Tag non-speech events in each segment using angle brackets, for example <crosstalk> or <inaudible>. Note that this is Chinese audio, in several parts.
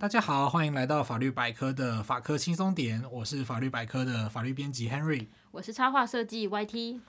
大家好，欢迎来到法律百科的法科轻松点，我是法律百科的法律编辑 Henry，我是插画设计 YT。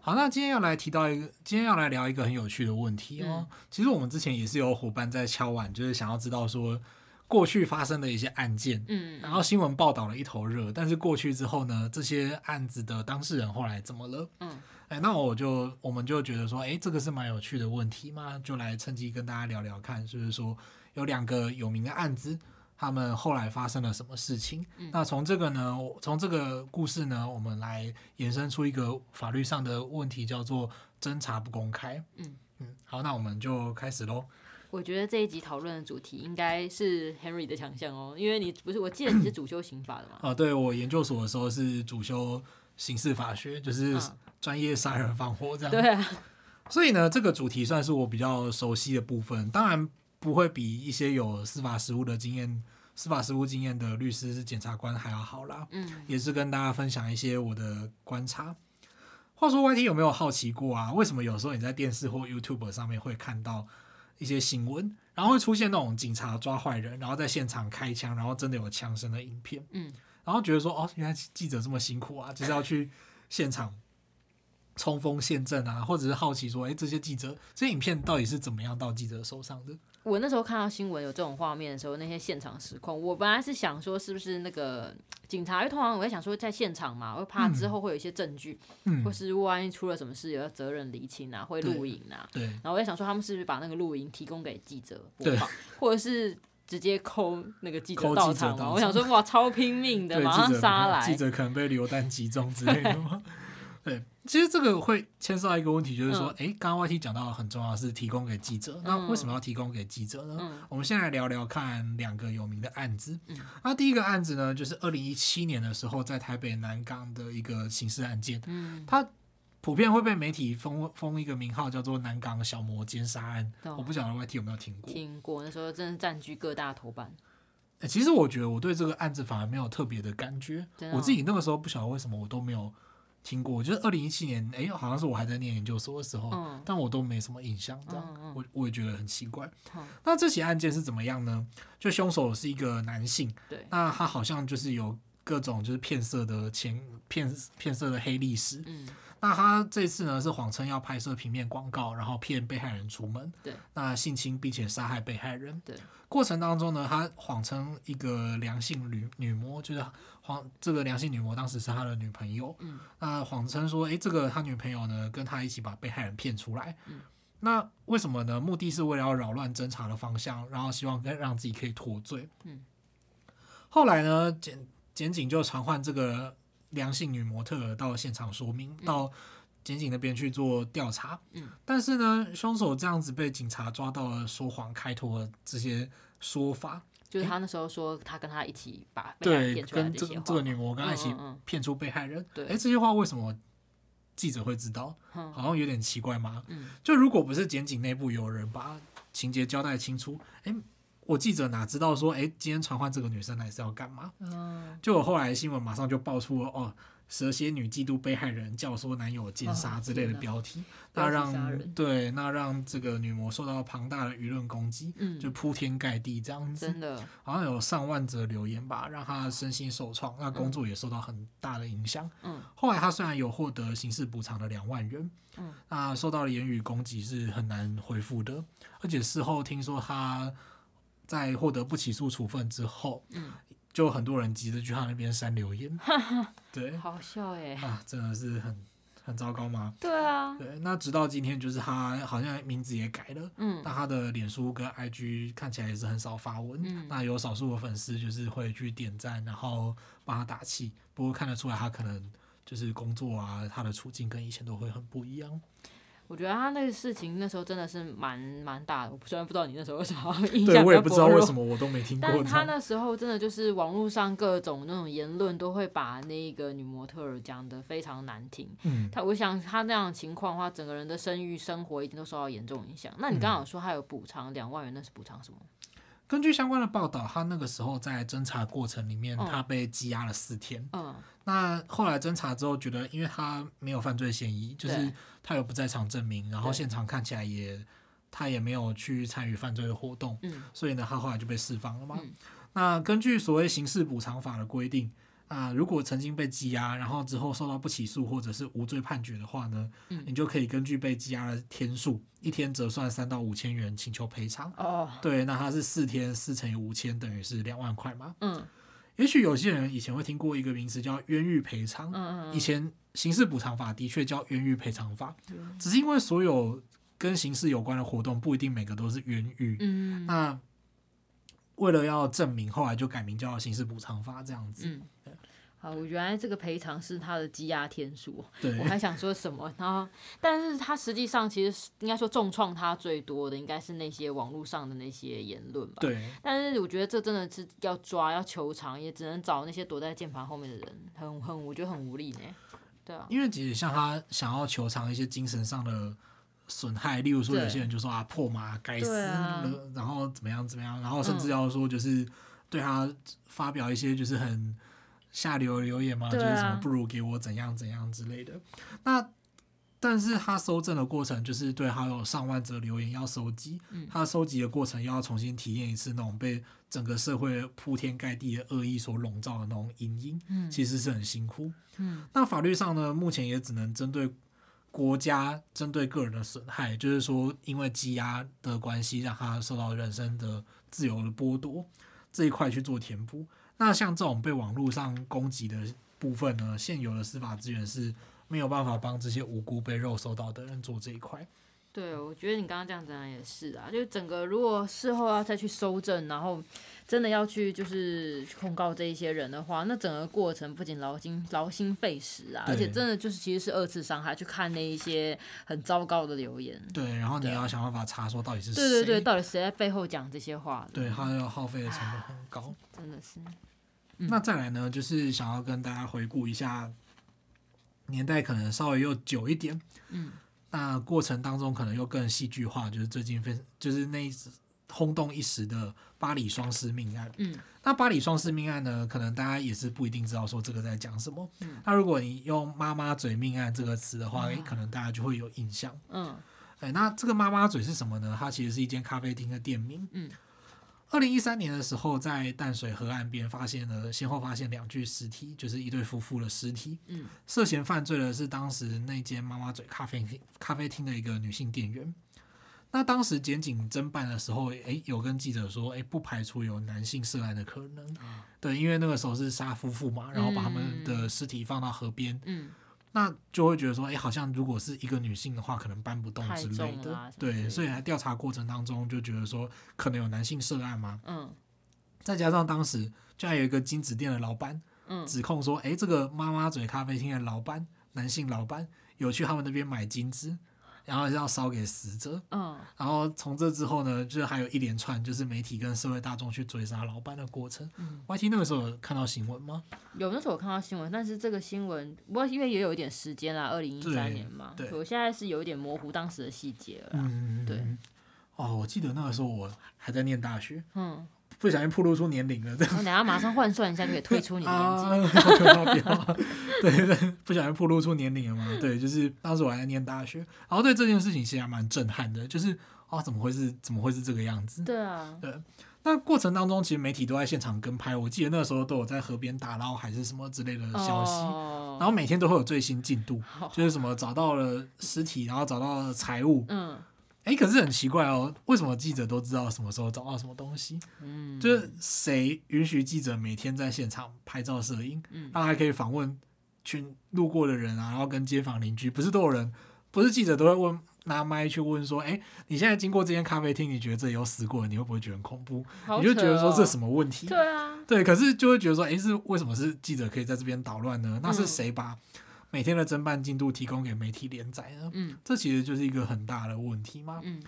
好，那今天要来提到一个，今天要来聊一个很有趣的问题哦。嗯、其实我们之前也是有伙伴在敲碗，就是想要知道说过去发生的一些案件，嗯，然后新闻报道了一头热，但是过去之后呢，这些案子的当事人后来怎么了？嗯，哎，那我就我们就觉得说，哎，这个是蛮有趣的问题嘛，就来趁机跟大家聊聊看，就是说有两个有名的案子。他们后来发生了什么事情？嗯、那从这个呢，从这个故事呢，我们来延伸出一个法律上的问题，叫做侦查不公开。嗯嗯，好，那我们就开始喽。我觉得这一集讨论的主题应该是 Henry 的强项哦，因为你不是，我记得你是主修刑法的嘛？啊，对，我研究所的时候是主修刑事法学，就是专业杀人放火这样。对啊，<laughs> 所以呢，这个主题算是我比较熟悉的部分，当然不会比一些有司法实务的经验。司法实务经验的律师、检察官还要好啦，嗯，也是跟大家分享一些我的观察。话说，YT 有没有好奇过啊？为什么有时候你在电视或 YouTube 上面会看到一些新闻，然后会出现那种警察抓坏人，然后在现场开枪，然后真的有枪声的影片？嗯，然后觉得说，哦，原来记者这么辛苦啊，就是要去现场冲锋陷阵啊，或者是好奇说，诶，这些记者这些影片到底是怎么样到记者手上的？我那时候看到新闻有这种画面的时候，那些现场实况，我本来是想说是不是那个警察，因为通常我会想说在现场嘛，我怕之后会有一些证据，嗯、或是万一出了什么事，有责任厘清啊，会录影啊，对。然后我在想说他们是不是把那个录影提供给记者播放，对或者是直接抠那个记者到场嘛？我想说哇，超拼命的，马上杀来，记者可能被流弹击中之类的吗。<laughs> 对，其实这个会牵涉到一个问题，就是说，哎、嗯，刚刚 YT 讲到很重要的是提供给记者，嗯、那为什么要提供给记者呢？嗯、我们先来聊聊看两个有名的案子。嗯、那第一个案子呢，就是二零一七年的时候，在台北南港的一个刑事案件，嗯，它普遍会被媒体封封一个名号，叫做南港小魔奸杀案。嗯、我不晓得 YT 有没有听过？听过，那时候真的占据各大头版。其实我觉得我对这个案子反而没有特别的感觉，哦、我自己那个时候不晓得为什么我都没有。听过，就是二零一七年，哎，好像是我还在念研究所的时候，嗯、但我都没什么印象，这样，嗯嗯、我我也觉得很奇怪。嗯、那这起案件是怎么样呢？就凶手是一个男性，对，那他好像就是有各种就是骗色的前骗骗色的黑历史，嗯。那他这次呢是谎称要拍摄平面广告，然后骗被害人出门。对。那性侵并且杀害被害人。对。过程当中呢，他谎称一个良性女女模，就是谎这个良性女模当时是他的女朋友。嗯。那谎称说，诶，这个他女朋友呢跟他一起把被害人骗出来。嗯。那为什么呢？目的是为了要扰乱侦查的方向，然后希望让自己可以脱罪。嗯。后来呢，检检警就传唤这个。梁姓女模特到现场说明，到检警那边去做调查。嗯，但是呢，凶手这样子被警察抓到了说谎开脱的这些说法，就是他那时候说他跟他一起把对跟这这个女模跟他一起骗出被害人。嗯嗯、对，哎，这些话为什么记者会知道？好像有点奇怪吗？嗯，就如果不是检警内部有人把情节交代清楚，哎。我记者哪知道说，哎，今天传唤这个女生来是要干嘛？嗯，就我后来新闻马上就爆出了哦，蛇蝎女嫉妒被害人，教唆男友奸杀之类的标题，哦、那让对，那让这个女魔受到庞大的舆论攻击，嗯，就铺天盖地这样子，真的，好像有上万则留言吧，让她身心受创，那工作也受到很大的影响。嗯，后来她虽然有获得刑事补偿的两万元，嗯，那受到的言语攻击是很难恢复的，而且事后听说她。在获得不起诉处分之后，嗯，就很多人急着去他那边删留言，<laughs> 对，好笑哎，啊，真的是很很糟糕吗？对啊，对，那直到今天，就是他好像名字也改了，嗯，那他的脸书跟 IG 看起来也是很少发文，嗯，那有少数的粉丝就是会去点赞，然后帮他打气，不过看得出来他可能就是工作啊，他的处境跟以前都会很不一样。我觉得他那个事情那时候真的是蛮蛮大的，我虽然不知道你那时候为什么 <laughs> 印象对，我也不知道为什么我都没听过。但他那时候真的就是网络上各种那种言论都会把那个女模特儿讲得非常难听。嗯，他我想他那样的情况的话，整个人的声誉生活一定都受到严重影响。那你刚刚有说他有补偿两万元，那是补偿什么？根据相关的报道，他那个时候在侦查过程里面，他被羁押了四天。嗯，那后来侦查之后，觉得因为他没有犯罪嫌疑，就是他有不在场证明，然后现场看起来也他也没有去参与犯罪的活动，嗯，所以呢，他后来就被释放了嘛。嗯、那根据所谓刑事补偿法的规定，啊，如果曾经被羁押，然后之后受到不起诉或者是无罪判决的话呢，嗯、你就可以根据被羁押的天数，一天折算三到五千元，请求赔偿。哦，对，那他是四天四乘以五千，等于是两万块嘛。嗯，也许有些人以前会听过一个名词叫冤狱赔偿，嗯嗯嗯，以前刑事补偿法的确叫冤狱赔偿法，嗯、只是因为所有跟刑事有关的活动不一定每个都是冤狱，嗯，那。为了要证明，后来就改名叫刑事补偿法这样子。嗯，好，原来这个赔偿是他的羁押天数。对，我还想说什么，然后，但是他实际上其实应该说重创他最多的，应该是那些网络上的那些言论吧。对。但是我觉得这真的是要抓要求偿，也只能找那些躲在键盘后面的人，很很，我觉得很无力呢。对啊。因为其实像他想要求偿一些精神上的。损害，例如说有些人就说啊破马该死，啊、然后怎么样怎么样，然后甚至要说就是对他发表一些就是很下流的留言嘛，啊、就是什么不如给我怎样怎样之类的。那但是他搜证的过程就是对他有上万则留言要收集，嗯、他收集的过程又要重新体验一次那种被整个社会铺天盖地的恶意所笼罩的那种阴影，嗯、其实是很辛苦。嗯、那法律上呢，目前也只能针对。国家针对个人的损害，就是说，因为羁押的关系，让他受到人身的自由的剥夺，这一块去做填补。那像这种被网络上攻击的部分呢，现有的司法资源是没有办法帮这些无辜被肉搜到的人做这一块。对，我觉得你刚刚这样讲也是啊，就整个如果事后要再去搜证，然后真的要去就是控告这一些人的话，那整个过程不仅劳心劳心费时啊，而且真的就是其实是二次伤害，去看那一些很糟糕的留言。对，然后你要想办法查说到底是谁，对对对，到底谁在背后讲这些话？对，他要耗费的成本很高，啊、真的是。嗯、那再来呢，就是想要跟大家回顾一下年代，可能稍微又久一点，嗯。那过程当中可能又更戏剧化，就是最近非就是那一次轰动一时的巴黎双尸命案。嗯，那巴黎双尸命案呢，可能大家也是不一定知道说这个在讲什么。嗯，那如果你用“妈妈嘴命案”这个词的话，嗯，可能大家就会有印象。嗯，哎，那这个“妈妈嘴”是什么呢？它其实是一间咖啡厅的店名。嗯。二零一三年的时候，在淡水河岸边发现了，先后发现两具尸体，就是一对夫妇的尸体。嗯，涉嫌犯罪的是当时那间妈妈嘴咖啡厅咖啡厅的一个女性店员。那当时检警侦办的时候，诶，有跟记者说，诶，不排除有男性涉案的可能。嗯、对，因为那个时候是杀夫妇嘛，然后把他们的尸体放到河边。嗯。那就会觉得说，哎、欸，好像如果是一个女性的话，可能搬不动之类的，啊、对，所以在调查过程当中就觉得说，可能有男性涉案嘛。嗯，再加上当时就还有一个金子店的老板，嗯，指控说，哎、欸，这个妈妈嘴咖啡厅的老板，男性老板有去他们那边买金子。然后是要烧给死者，嗯，然后从这之后呢，就还有一连串就是媒体跟社会大众去追杀老板的过程。嗯，YT 那个时候有看到新闻吗？有，那时候有看到新闻，但是这个新闻，不过因为也有一点时间啦，二零一三年嘛，对，我现在是有一点模糊当时的细节了。嗯，对。哦，我记得那个时候我还在念大学。嗯。不小心暴露出年龄了，这样。我等下马上换算一下就可以推出你的年纪。<laughs> 啊、<laughs> 对 <laughs> 对，不小心暴露出年龄了嘛？对，就是当时我还在念大学，然后对这件事情其实还蛮震撼的，就是啊，怎么会是怎么会是这个样子？对啊，对。那过程当中，其实媒体都在现场跟拍，我记得那个时候都有在河边打捞还是什么之类的消息，哦、然后每天都会有最新进度，好就是什么找到了尸体，然后找到了财物，嗯。哎，可是很奇怪哦，为什么记者都知道什么时候找到什么东西？嗯，就是谁允许记者每天在现场拍照摄影？嗯，他还可以访问群路过的人啊，然后跟街坊邻居，不是都有人？不是记者都会问拿麦去问说，哎，你现在经过这间咖啡厅，你觉得这里有死过人，你会不会觉得很恐怖？哦、你就觉得说这什么问题？对啊，对，可是就会觉得说，哎，是为什么是记者可以在这边捣乱呢？那是谁把？每天的侦办进度提供给媒体连载呢？嗯，这其实就是一个很大的问题嘛。嗯，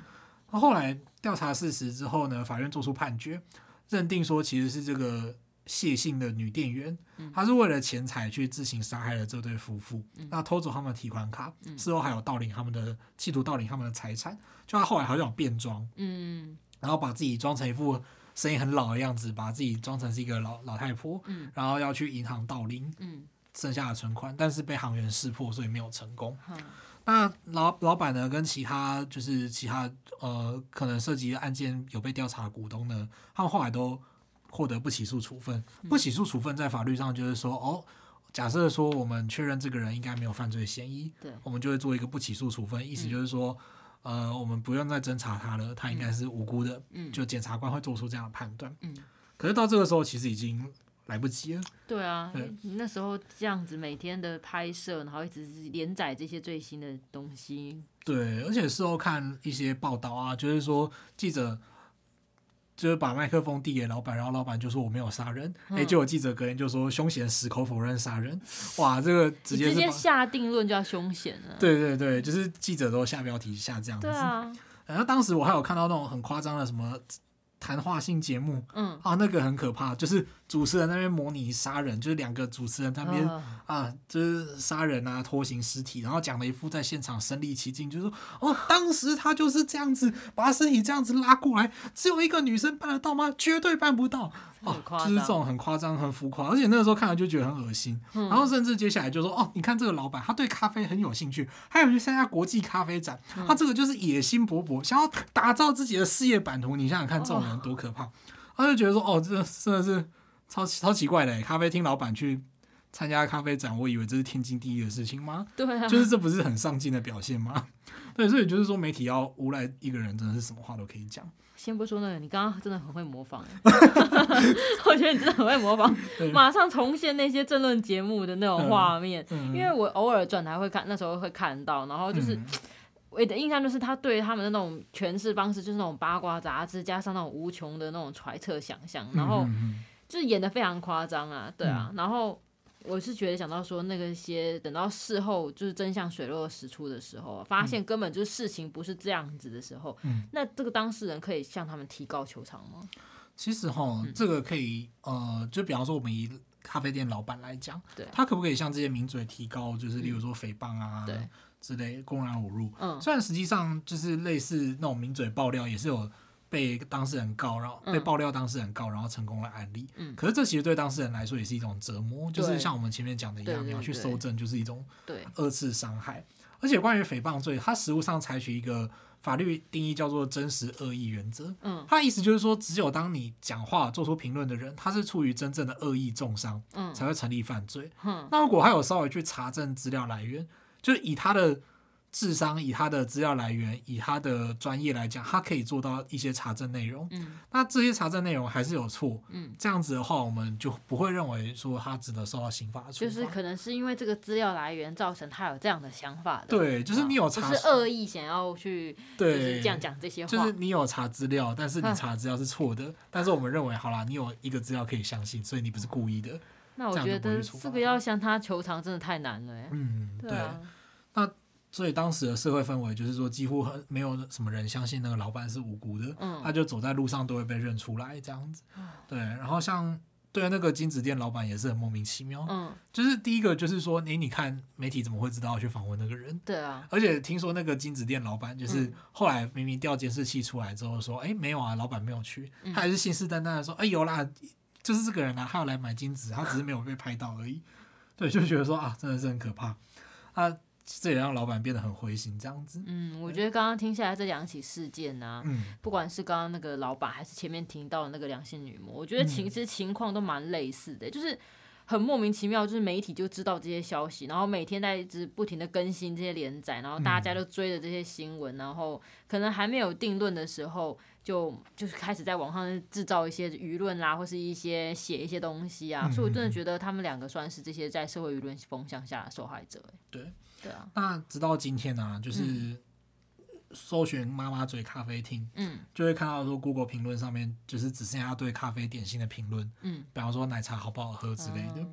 那后来调查事实之后呢，法院做出判决，认定说其实是这个谢姓的女店员，嗯、她是为了钱财去自行杀害了这对夫妇，嗯、那偷走他们的提款卡，嗯、事后还有盗领他们的，企图盗领他们的财产。就她后来好像有变装，嗯，然后把自己装成一副声音很老的样子，把自己装成是一个老老太婆，嗯，然后要去银行盗领，嗯。剩下的存款，但是被行员识破，所以没有成功。嗯、那老老板呢，跟其他就是其他呃可能涉及的案件有被调查的股东呢，他们后来都获得不起诉处分。不起诉处分在法律上就是说，哦，假设说我们确认这个人应该没有犯罪嫌疑，对，我们就会做一个不起诉处分，意思就是说，呃，我们不用再侦查他了，他应该是无辜的，嗯就检察官会做出这样的判断。嗯可是到这个时候，其实已经。来不及了。对啊，那时候这样子每天的拍摄，然后一直是连载这些最新的东西。对，而且事后看一些报道啊，就是说记者就是把麦克风递给老板，然后老板就说我没有杀人。哎、嗯，结果记者隔天就说凶嫌矢口否认杀人。哇，这个直接直接下定论叫凶嫌了。对对对，就是记者都下标题下这样子。对啊。然后当时我还有看到那种很夸张的什么。谈话性节目，嗯啊，那个很可怕，就是主持人那边模拟杀人，就是两个主持人在那边、哦、啊，就是杀人啊，拖行尸体，然后讲了一副在现场身临其境，就是说哦，当时他就是这样子把身体这样子拉过来，只有一个女生办得到吗？绝对办不到。哦，就是这种很夸张、很浮夸，而且那个时候看了就觉得很恶心。嗯、然后甚至接下来就说：“哦，你看这个老板，他对咖啡很有兴趣，还有去参加国际咖啡展，嗯、他这个就是野心勃勃，想要打造自己的事业版图。你想想看，这种人多可怕！”哦、他就觉得说：“哦，这真的是超超奇怪的，咖啡厅老板去参加咖啡展，我以为这是天经地义的事情吗？对啊，就是这不是很上进的表现吗？<laughs> 对，所以就是说，媒体要诬赖一个人，真的是什么话都可以讲。”先不说那个，你刚刚真的很会模仿，<laughs> <laughs> 我觉得你真的很会模仿，马上重现那些政论节目的那种画面。因为我偶尔转台会看，那时候会看到，然后就是 <tsk> 我的印象就是他对他们的那种诠释方式，就是那种八卦杂志加上那种无穷的那种揣测想象，然后就是演的非常夸张啊，对啊，然后。我是觉得想到说那个些等到事后就是真相水落石出的时候，发现根本就是事情不是这样子的时候，嗯、那这个当事人可以向他们提高求偿吗？其实哈，嗯、这个可以呃，就比方说我们以咖啡店老板来讲，对他可不可以向这些名嘴提高，就是例如说诽谤啊，之类公然侮辱？嗯，虽然实际上就是类似那种名嘴爆料也是有。被当事人告，然后被爆料当事人告，然后成功了案例。嗯，可是这其实对当事人来说也是一种折磨，就是像我们前面讲的一样，你要去搜证就是一种二次伤害。而且关于诽谤罪，它实务上采取一个法律定义叫做真实恶意原则。嗯，它的意思就是说，只有当你讲话做出评论的人，他是出于真正的恶意重伤，嗯，才会成立犯罪。嗯，那如果他有稍微去查证资料来源，就是以他的。智商以他的资料来源，以他的专业来讲，他可以做到一些查证内容。嗯，那这些查证内容还是有错。嗯，这样子的话，我们就不会认为说他值得受到刑罚。就是可能是因为这个资料来源造成他有这样的想法的。对，就是你有查，不是恶意想要去，对，这样讲这些话。就是你有查资料，但是你查资料是错的。嗯，但是我们认为，好啦，你有一个资料可以相信，所以你不是故意的。那我觉得这个要向他求偿真的太难了。嗯，对啊。那。所以当时的社会氛围就是说，几乎很没有什么人相信那个老板是无辜的，嗯、他就走在路上都会被认出来这样子。嗯、对，然后像对那个金子店老板也是很莫名其妙。嗯，就是第一个就是说，你你看媒体怎么会知道要去访问那个人？对啊。而且听说那个金子店老板就是后来明明调监视器出来之后说，哎、嗯，没有啊，老板没有去，他还是信誓旦旦的说，哎，有啦，就是这个人啊，他要来买金子，他只是没有被拍到而已。<laughs> 对，就觉得说啊，真的是很可怕啊。这也让老板变得很灰心，这样子。嗯，我觉得刚刚听下来这两起事件呢、啊，嗯、不管是刚刚那个老板，还是前面听到的那个两性女模，我觉得其实情况都蛮类似的，嗯、就是很莫名其妙，就是媒体就知道这些消息，然后每天在一直不停的更新这些连载，然后大家都追着这些新闻，嗯、然后可能还没有定论的时候，就就是开始在网上制造一些舆论啦，或是一些写一些东西啊，嗯、所以我真的觉得他们两个算是这些在社会舆论风向下的受害者。对。对啊，那直到今天呢、啊，就是搜寻“妈妈嘴咖啡厅”，嗯，就会看到说 Google 评论上面就是只剩下对咖啡点心的评论，嗯，比方说奶茶好不好喝之类的。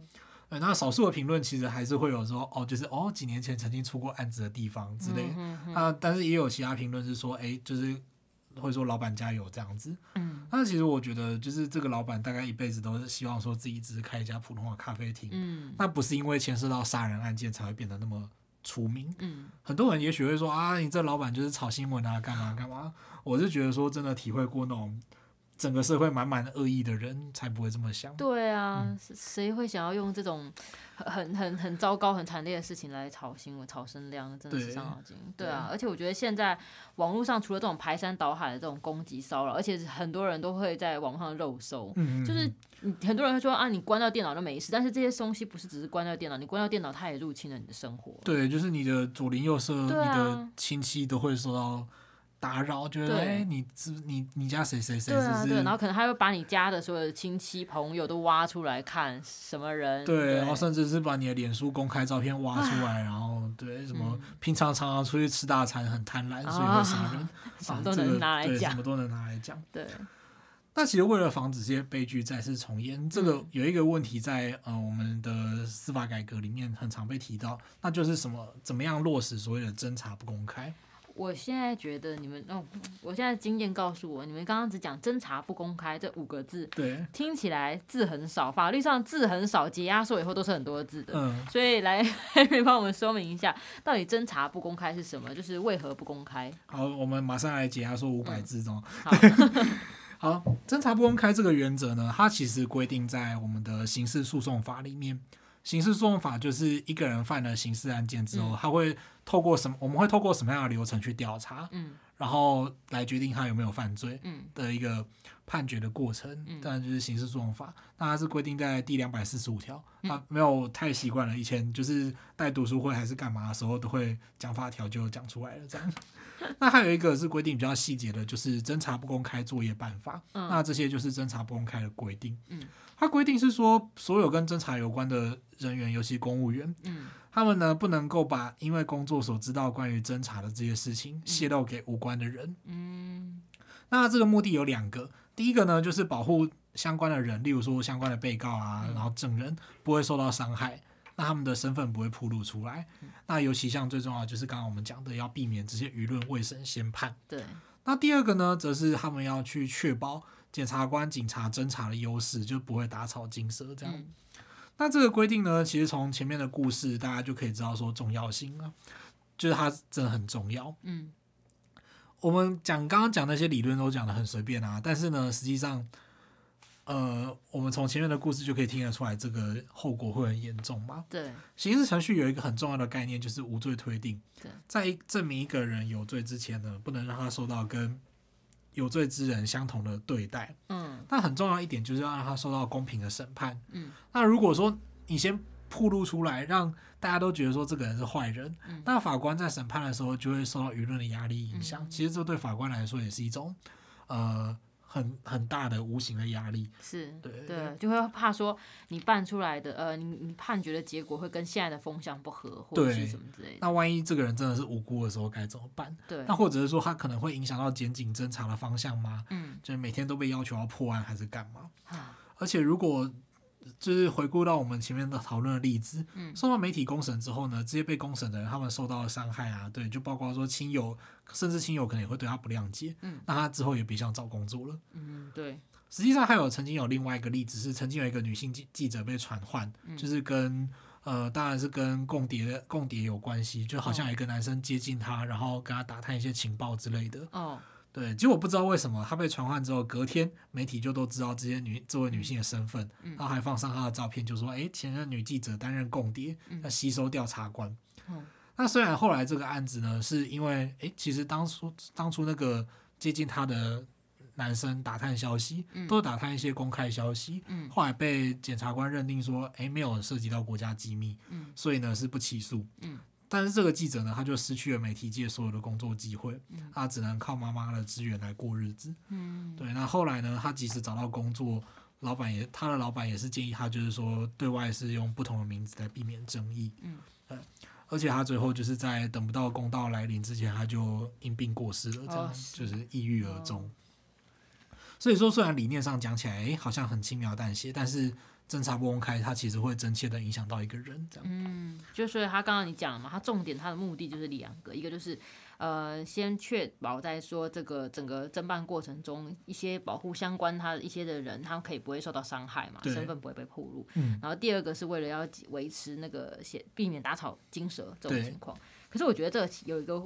嗯、那少数的评论其实还是会有说哦，就是哦几年前曾经出过案子的地方之类的。嗯、哼哼啊，但是也有其他评论是说，哎，就是会说老板加油这样子。嗯，那其实我觉得就是这个老板大概一辈子都是希望说自己只是开一家普通的咖啡厅，嗯，那不是因为牵涉到杀人案件才会变得那么。出名，嗯，很多人也许会说啊，你这老板就是炒新闻啊，干嘛干嘛。我是觉得说，真的体会过那种整个社会满满的恶意的人才不会这么想。对啊，谁、嗯、会想要用这种很很很糟糕、很惨烈的事情来炒新闻、炒声量？真的是伤脑筋。对啊，而且我觉得现在网络上除了这种排山倒海的这种攻击骚扰，而且很多人都会在网上肉搜，嗯、就是很多人会说啊，你关掉电脑就没事，但是这些东西不是只是关掉电脑，你关掉电脑，它也入侵了你的生活。对，就是你的左邻右舍、啊、你的亲戚都会受到。打扰，觉得哎，你是你你家谁谁谁，对啊，对，然后可能他会把你家的所有的亲戚朋友都挖出来看什么人，对，然后甚至是把你的脸书公开照片挖出来，然后对什么平常常常出去吃大餐很贪婪，所以会杀人，<laughs> 什么都能拿来讲，什么都能拿来讲。对，那其实为了防止这些悲剧再次重演，这个有一个问题在呃我们的司法改革里面很常被提到，那就是什么怎么样落实所谓的侦查不公开。我现在觉得你们哦，我现在经验告诉我，你们刚刚只讲侦查不公开这五个字，对，听起来字很少，法律上字很少，解压缩以后都是很多字的，嗯，所以来 <laughs> Henry 帮我们说明一下，到底侦查不公开是什么？就是为何不公开？好，我们马上来解压缩五百字中。嗯、好，<laughs> 好，侦查不公开这个原则呢，它其实规定在我们的刑事诉讼法里面。刑事诉讼法就是一个人犯了刑事案件之后，嗯、他会透过什么？我们会透过什么样的流程去调查？嗯，然后来决定他有没有犯罪？嗯，的一个判决的过程。嗯，当然就是刑事诉讼法。那它是规定在第两百四十五条。啊，没有太习惯了，以前就是带读书会还是干嘛的时候，都会讲法条就讲出来了这样。<laughs> 那还有一个是规定比较细节的，就是侦查不公开作业办法。嗯，那这些就是侦查不公开的规定。嗯。它规定是说，所有跟侦查有关的人员，尤其公务员，嗯，他们呢不能够把因为工作所知道关于侦查的这些事情泄露给无关的人，嗯，那这个目的有两个，第一个呢就是保护相关的人，例如说相关的被告啊，然后证人不会受到伤害，那他们的身份不会暴露出来，那尤其像最重要的就是刚刚我们讲的，要避免这些舆论未审先判，对，那第二个呢，则是他们要去确保。检察官、警察侦查的优势就不会打草惊蛇这样。嗯、那这个规定呢，其实从前面的故事大家就可以知道说重要性了，就是它真的很重要。嗯，我们讲刚刚讲那些理论都讲的很随便啊，但是呢，实际上，呃，我们从前面的故事就可以听得出来，这个后果会很严重嘛。对，刑事程序有一个很重要的概念，就是无罪推定。对，在证明一个人有罪之前呢，不能让他受到跟有罪之人相同的对待，嗯，那很重要一点就是要让他受到公平的审判，嗯，那如果说你先暴露出来，让大家都觉得说这个人是坏人，嗯，那法官在审判的时候就会受到舆论的压力影响，嗯，其实这对法官来说也是一种，呃。很很大的无形的压力，是对对，就会怕说你办出来的呃，你你判决的结果会跟现在的风向不合，或者是什么之类的。那万一这个人真的是无辜的时候该怎么办？对，那或者是说他可能会影响到检警侦查的方向吗？嗯，就是每天都被要求要破案还是干嘛？啊，而且如果。就是回顾到我们前面的讨论的例子，嗯，受到媒体公审之后呢，这些被公审的人他们受到了伤害啊，对，就包括说亲友，甚至亲友可能也会对他不谅解，嗯，那他之后也别想找工作了，嗯，对。实际上还有曾经有另外一个例子是，曾经有一个女性记记者被传唤，嗯，就是跟呃，当然是跟共谍共谍有关系，就好像有一个男生接近她，然后跟她打探一些情报之类的，哦。对，结果不知道为什么她被传唤之后，隔天媒体就都知道这些女这位女性的身份，嗯、然后还放上她的照片，就说：“哎，前任女记者担任共谍，要吸收调查官。嗯”那虽然后来这个案子呢，是因为哎，其实当初当初那个接近她的男生打探消息，嗯、都打探一些公开消息，嗯、后来被检察官认定说：“哎，没有涉及到国家机密，嗯、所以呢是不起诉。嗯”但是这个记者呢，他就失去了媒体界所有的工作机会，嗯、他只能靠妈妈的资源来过日子。嗯，对。那后来呢，他即使找到工作，老板也他的老板也是建议他，就是说对外是用不同的名字来避免争议。嗯，而且他最后就是在等不到公道来临之前，他就因病过世了，这样、哦、就是抑郁而终。哦、所以说，虽然理念上讲起来，哎，好像很轻描淡写，但是。侦查不公开，它其实会真切的影响到一个人，这样。嗯，就所以他刚刚你讲了嘛，他重点他的目的就是两个，一个就是呃，先确保在说这个整个侦办过程中，一些保护相关他的一些的人，他可以不会受到伤害嘛，身份不会被暴露。嗯。然后第二个是为了要维持那个先避免打草惊蛇这种情况。对可是我觉得这个有一个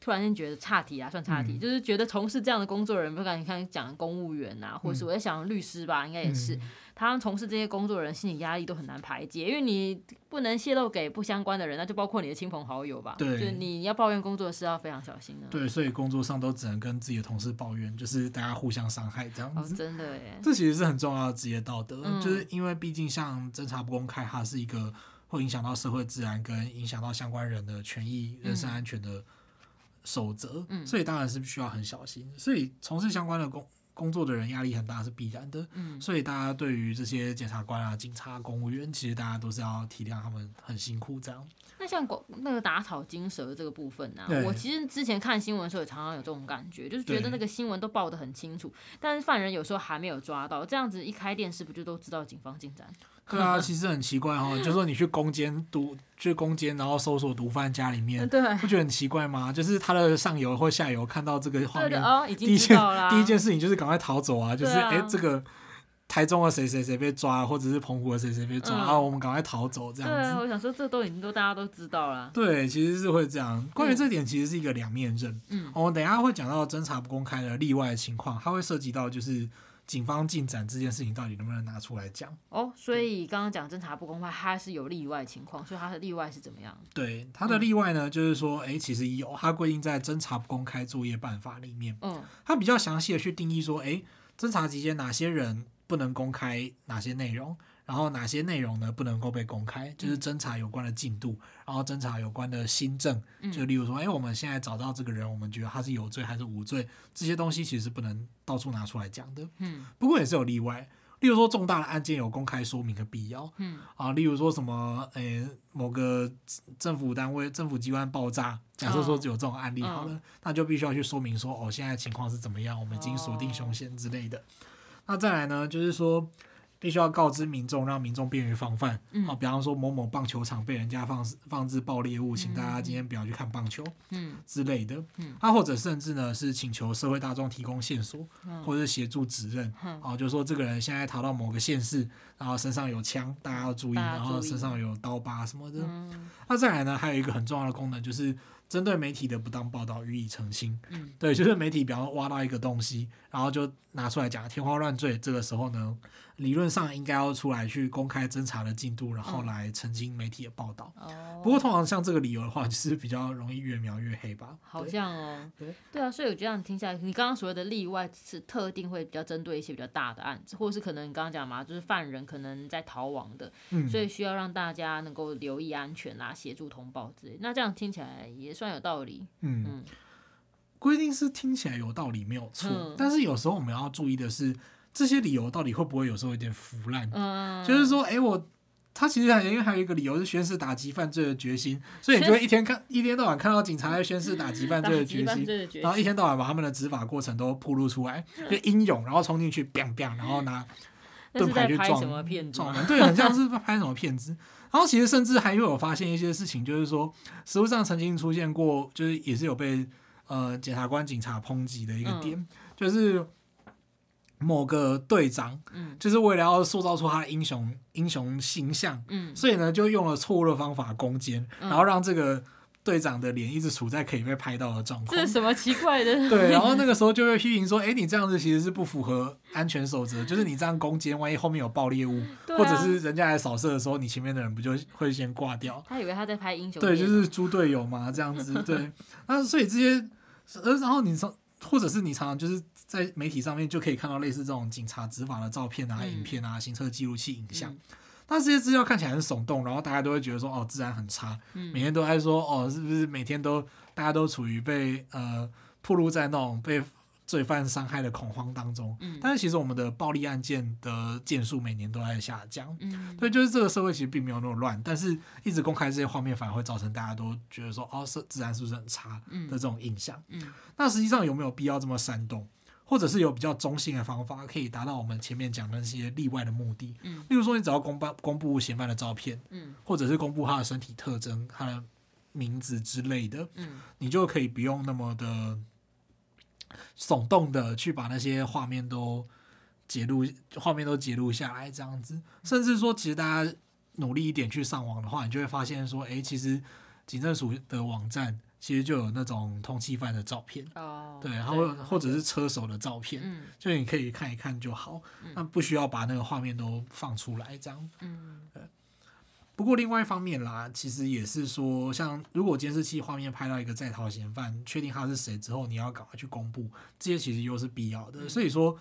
突然间觉得差题啊，算差题，嗯、就是觉得从事这样的工作的人，不管你看讲公务员啊，或者是我在想律师吧，应该也是。嗯他从事这些工作的人心理压力都很难排解，因为你不能泄露给不相关的人，那就包括你的亲朋好友吧。对，就你要抱怨工作的事要非常小心的。对，所以工作上都只能跟自己的同事抱怨，就是大家互相伤害这样子。哦，真的耶。这其实是很重要的职业道德，嗯、就是因为毕竟像侦查不公开，它是一个会影响到社会治安跟影响到相关人的权益、人身安全的守则，嗯、所以当然是需要很小心。所以从事相关的工。工作的人压力很大是必然的，嗯，所以大家对于这些检察官啊、警察、公务员，其实大家都是要体谅他们很辛苦这样。那像那个打草惊蛇这个部分呢、啊，我其实之前看新闻的时候也常常有这种感觉，就是觉得那个新闻都报得很清楚，但是犯人有时候还没有抓到，这样子一开电视不就都知道警方进展？<laughs> 对啊，其实很奇怪哈，就是说你去攻坚毒，去攻坚，然后搜索毒贩家里面，对，不觉得很奇怪吗？就是他的上游或下游看到这个画面，哦、已经第一件第一件事情就是赶快逃走啊！就是哎、啊，这个台中的谁谁谁被抓，或者是澎湖的谁谁被抓，嗯、啊，我们赶快逃走这样子。对啊，我想说这都已经都大家都知道了。对，其实是会这样。关于这点，其实是一个两面刃。嗯，我们等一下会讲到侦查不公开的例外的情况，它会涉及到就是。警方进展这件事情到底能不能拿出来讲？哦，所以刚刚讲侦查不公开，它是有例外情况，所以它的例外是怎么样？对，它的例外呢，嗯、就是说，哎、欸，其实有，它规定在侦查不公开作业办法里面，嗯，它比较详细的去定义说，哎、欸，侦查期间哪些人不能公开哪些内容。然后哪些内容呢，不能够被公开？就是侦查有关的进度，然后侦查有关的新政，就例如说，哎，我们现在找到这个人，我们觉得他是有罪还是无罪，这些东西其实是不能到处拿出来讲的。嗯，不过也是有例外，例如说重大的案件有公开说明的必要。嗯，啊，例如说什么，哎，某个政府单位、政府机关爆炸，假设说只有这种案例好了，那就必须要去说明说，哦，现在情况是怎么样，我们已经锁定凶嫌之类的。那再来呢，就是说。必须要告知民众，让民众便于防范。嗯、啊，比方说某某棒球场被人家放放置爆裂物，请大家今天不要去看棒球，嗯，之类的。嗯，啊，或者甚至呢是请求社会大众提供线索，嗯、或者协助指认。嗯、啊，就是说这个人现在逃到某个县市，然后身上有枪，大家要注意，然后身上有刀疤什么的。嗯、那再来呢，还有一个很重要的功能就是。针对媒体的不当报道予以澄清，嗯，对，就是媒体比方挖到一个东西，然后就拿出来讲天花乱坠，这个时候呢，理论上应该要出来去公开侦查的进度，然后来澄清媒体的报道。哦，不过通常像这个理由的话，就是比较容易越描越黑吧？好像哦，对，对啊，所以我这样听下来，你刚刚所谓的例外是特定会比较针对一些比较大的案子，或者是可能你刚刚讲嘛，就是犯人可能在逃亡的，嗯，所以需要让大家能够留意安全啊，协助通报之类。那这样听起来也算有道理，嗯，规定是听起来有道理没有错，嗯、但是有时候我们要注意的是，这些理由到底会不会有时候有点腐烂？嗯，就是说，哎、欸，我他其实还因为还有一个理由是宣誓打击犯罪的决心，所以你就会一天看 <laughs> 一天到晚看到警察在宣誓打击犯罪的决心，然后一天到晚把他们的执法过程都铺露出来，就英勇，然后冲进去，biang biang，然后拿盾牌去撞撞。人，对，很像是拍什么片子。然后其实甚至还会有发现一些事情，就是说，实物上曾经出现过，就是也是有被呃检察官、警察抨击的一个点，嗯、就是某个队长，嗯，就是为了要塑造出他的英雄英雄形象，嗯，所以呢就用了错误的方法攻坚，然后让这个。队长的脸一直处在可以被拍到的状况，这是什么奇怪的？<laughs> 对，然后那个时候就会批评说：“哎、欸，你这样子其实是不符合安全守则，就是你这样攻坚，万一后面有爆裂物，啊、或者是人家来扫射的时候，你前面的人不就会先挂掉？”他以为他在拍英雄。对，就是猪队友嘛，这样子。对，<laughs> 那所以这些，呃，然后你说，或者是你常常就是在媒体上面就可以看到类似这种警察执法的照片啊、嗯、影片啊、行车记录器影像。嗯但这些资料看起来很耸动，然后大家都会觉得说，哦，治安很差，嗯、每天都在说，哦，是不是每天都大家都处于被呃暴露在那种被罪犯伤害的恐慌当中？嗯、但是其实我们的暴力案件的件数每年都在下降，嗯，对，就是这个社会其实并没有那么乱，但是一直公开这些画面，反而会造成大家都觉得说，哦，是治安是不是很差的这种印象？嗯，嗯那实际上有没有必要这么煽动？或者是有比较中性的方法，可以达到我们前面讲的那些例外的目的。嗯，例如说，你只要公布公布嫌犯的照片，嗯，或者是公布他的身体特征、他的名字之类的，嗯，你就可以不用那么的耸动的去把那些画面都截录，画面都截录下来，这样子。甚至说，其实大家努力一点去上网的话，你就会发现说，哎，其实警政署的网站。其实就有那种通缉犯的照片哦，对，然后或者是车手的照片，嗯，就你可以看一看就好，那、嗯、不需要把那个画面都放出来这样，嗯，对。不过另外一方面啦，其实也是说，像如果监视器画面拍到一个在逃嫌犯，确定他是谁之后，你要赶快去公布，这些其实又是必要的。嗯、所以说，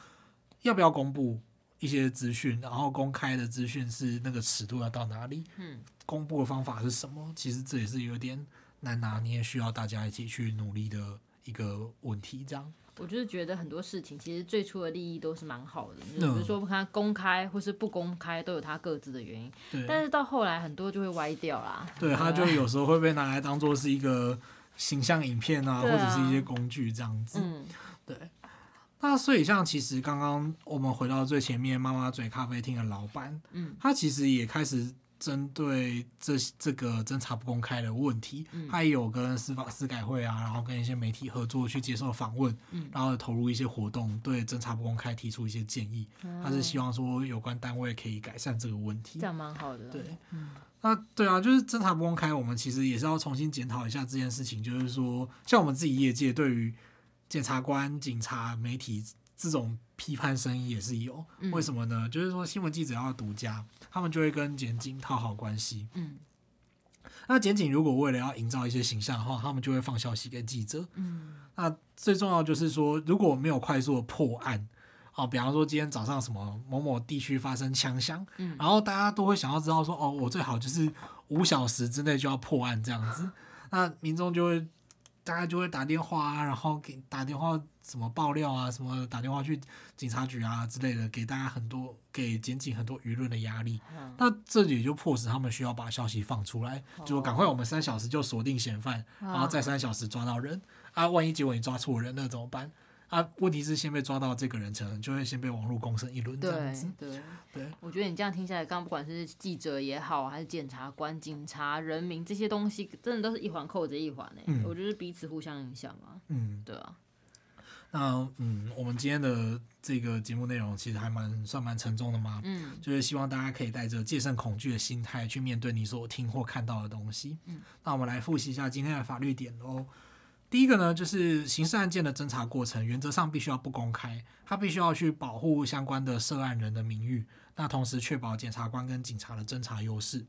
要不要公布一些资讯，然后公开的资讯是那个尺度要到哪里？嗯，公布的方法是什么？其实这也是有点。难拿捏，需要大家一起去努力的一个问题。这样，我就是觉得很多事情其实最初的利益都是蛮好的，比如说看公开或是不公开都有它各自的原因。对。但是到后来很多就会歪掉啦。对，它就有时候会被拿来当做是一个形象影片啊，或者是一些工具这样子。嗯。对。那所以像其实刚刚我们回到最前面，妈妈嘴咖啡厅的老板，嗯，他其实也开始。针对这这个侦查不公开的问题，嗯、他也有跟司法司改会啊，然后跟一些媒体合作去接受访问，嗯、然后投入一些活动，对侦查不公开提出一些建议。嗯、他是希望说有关单位可以改善这个问题，这样蛮好的。对，嗯、那对啊，就是侦查不公开，我们其实也是要重新检讨一下这件事情。就是说，像我们自己业界对于检察官、警察、媒体这种批判声音也是有，嗯、为什么呢？就是说新闻记者要独家。他们就会跟检警讨好关系。嗯，那检警如果为了要营造一些形象的话，他们就会放消息给记者。嗯，那最重要就是说，如果没有快速的破案，哦，比方说今天早上什么某某地区发生枪响，嗯，然后大家都会想要知道说，哦，我最好就是五小时之内就要破案这样子，那民众就会。大家就会打电话啊，然后给打电话什么爆料啊，什么打电话去警察局啊之类的，给大家很多给检警很多舆论的压力。嗯、那这也就迫使他们需要把消息放出来，哦、就赶快我们三小时就锁定嫌犯，哦、然后再三小时抓到人啊，万一结果你抓错人，那怎么办？啊，问题是先被抓到这个人，可能就会先被网络公审一轮这样子。对对对，我觉得你这样听下来，刚刚不管是记者也好，还是检察官、警察、人民这些东西，真的都是一环扣着一环呢。嗯、我觉得彼此互相影响嘛。嗯，对啊。那嗯，我们今天的这个节目内容其实还蛮算蛮沉重的嘛。嗯。就是希望大家可以带着戒慎恐惧的心态去面对你所听或看到的东西。嗯。那我们来复习一下今天的法律点哦。第一个呢，就是刑事案件的侦查过程，原则上必须要不公开，它必须要去保护相关的涉案人的名誉，那同时确保检察官跟警察的侦查优势。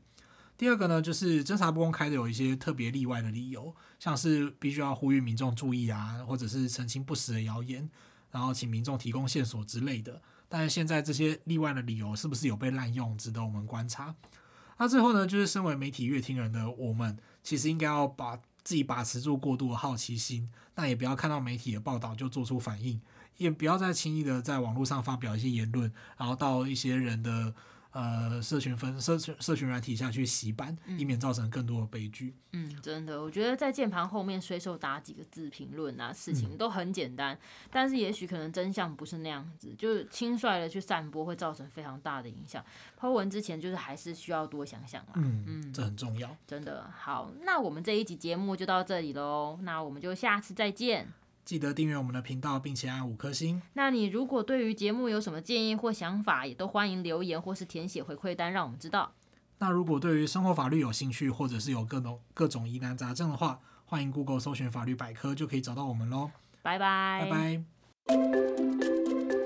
第二个呢，就是侦查不公开的有一些特别例外的理由，像是必须要呼吁民众注意啊，或者是澄清不实的谣言，然后请民众提供线索之类的。但是现在这些例外的理由是不是有被滥用，值得我们观察。那最后呢，就是身为媒体阅听人的我们，其实应该要把自己把持住过度的好奇心，那也不要看到媒体的报道就做出反应，也不要再轻易的在网络上发表一些言论，然后到一些人的。呃，社群分社群社群软体下去洗版，嗯、以免造成更多的悲剧。嗯，真的，我觉得在键盘后面随手打几个字评论啊，事情都很简单，嗯、但是也许可能真相不是那样子，就是轻率的去散播会造成非常大的影响。抛文之前就是还是需要多想想啦。嗯嗯，这很重要。真的好，那我们这一集节目就到这里喽，那我们就下次再见。记得订阅我们的频道，并且按五颗星。那你如果对于节目有什么建议或想法，也都欢迎留言或是填写回馈单，让我们知道。那如果对于生活法律有兴趣，或者是有各种各种疑难杂症的话，欢迎 Google 搜寻法律百科，就可以找到我们喽。拜拜。拜拜。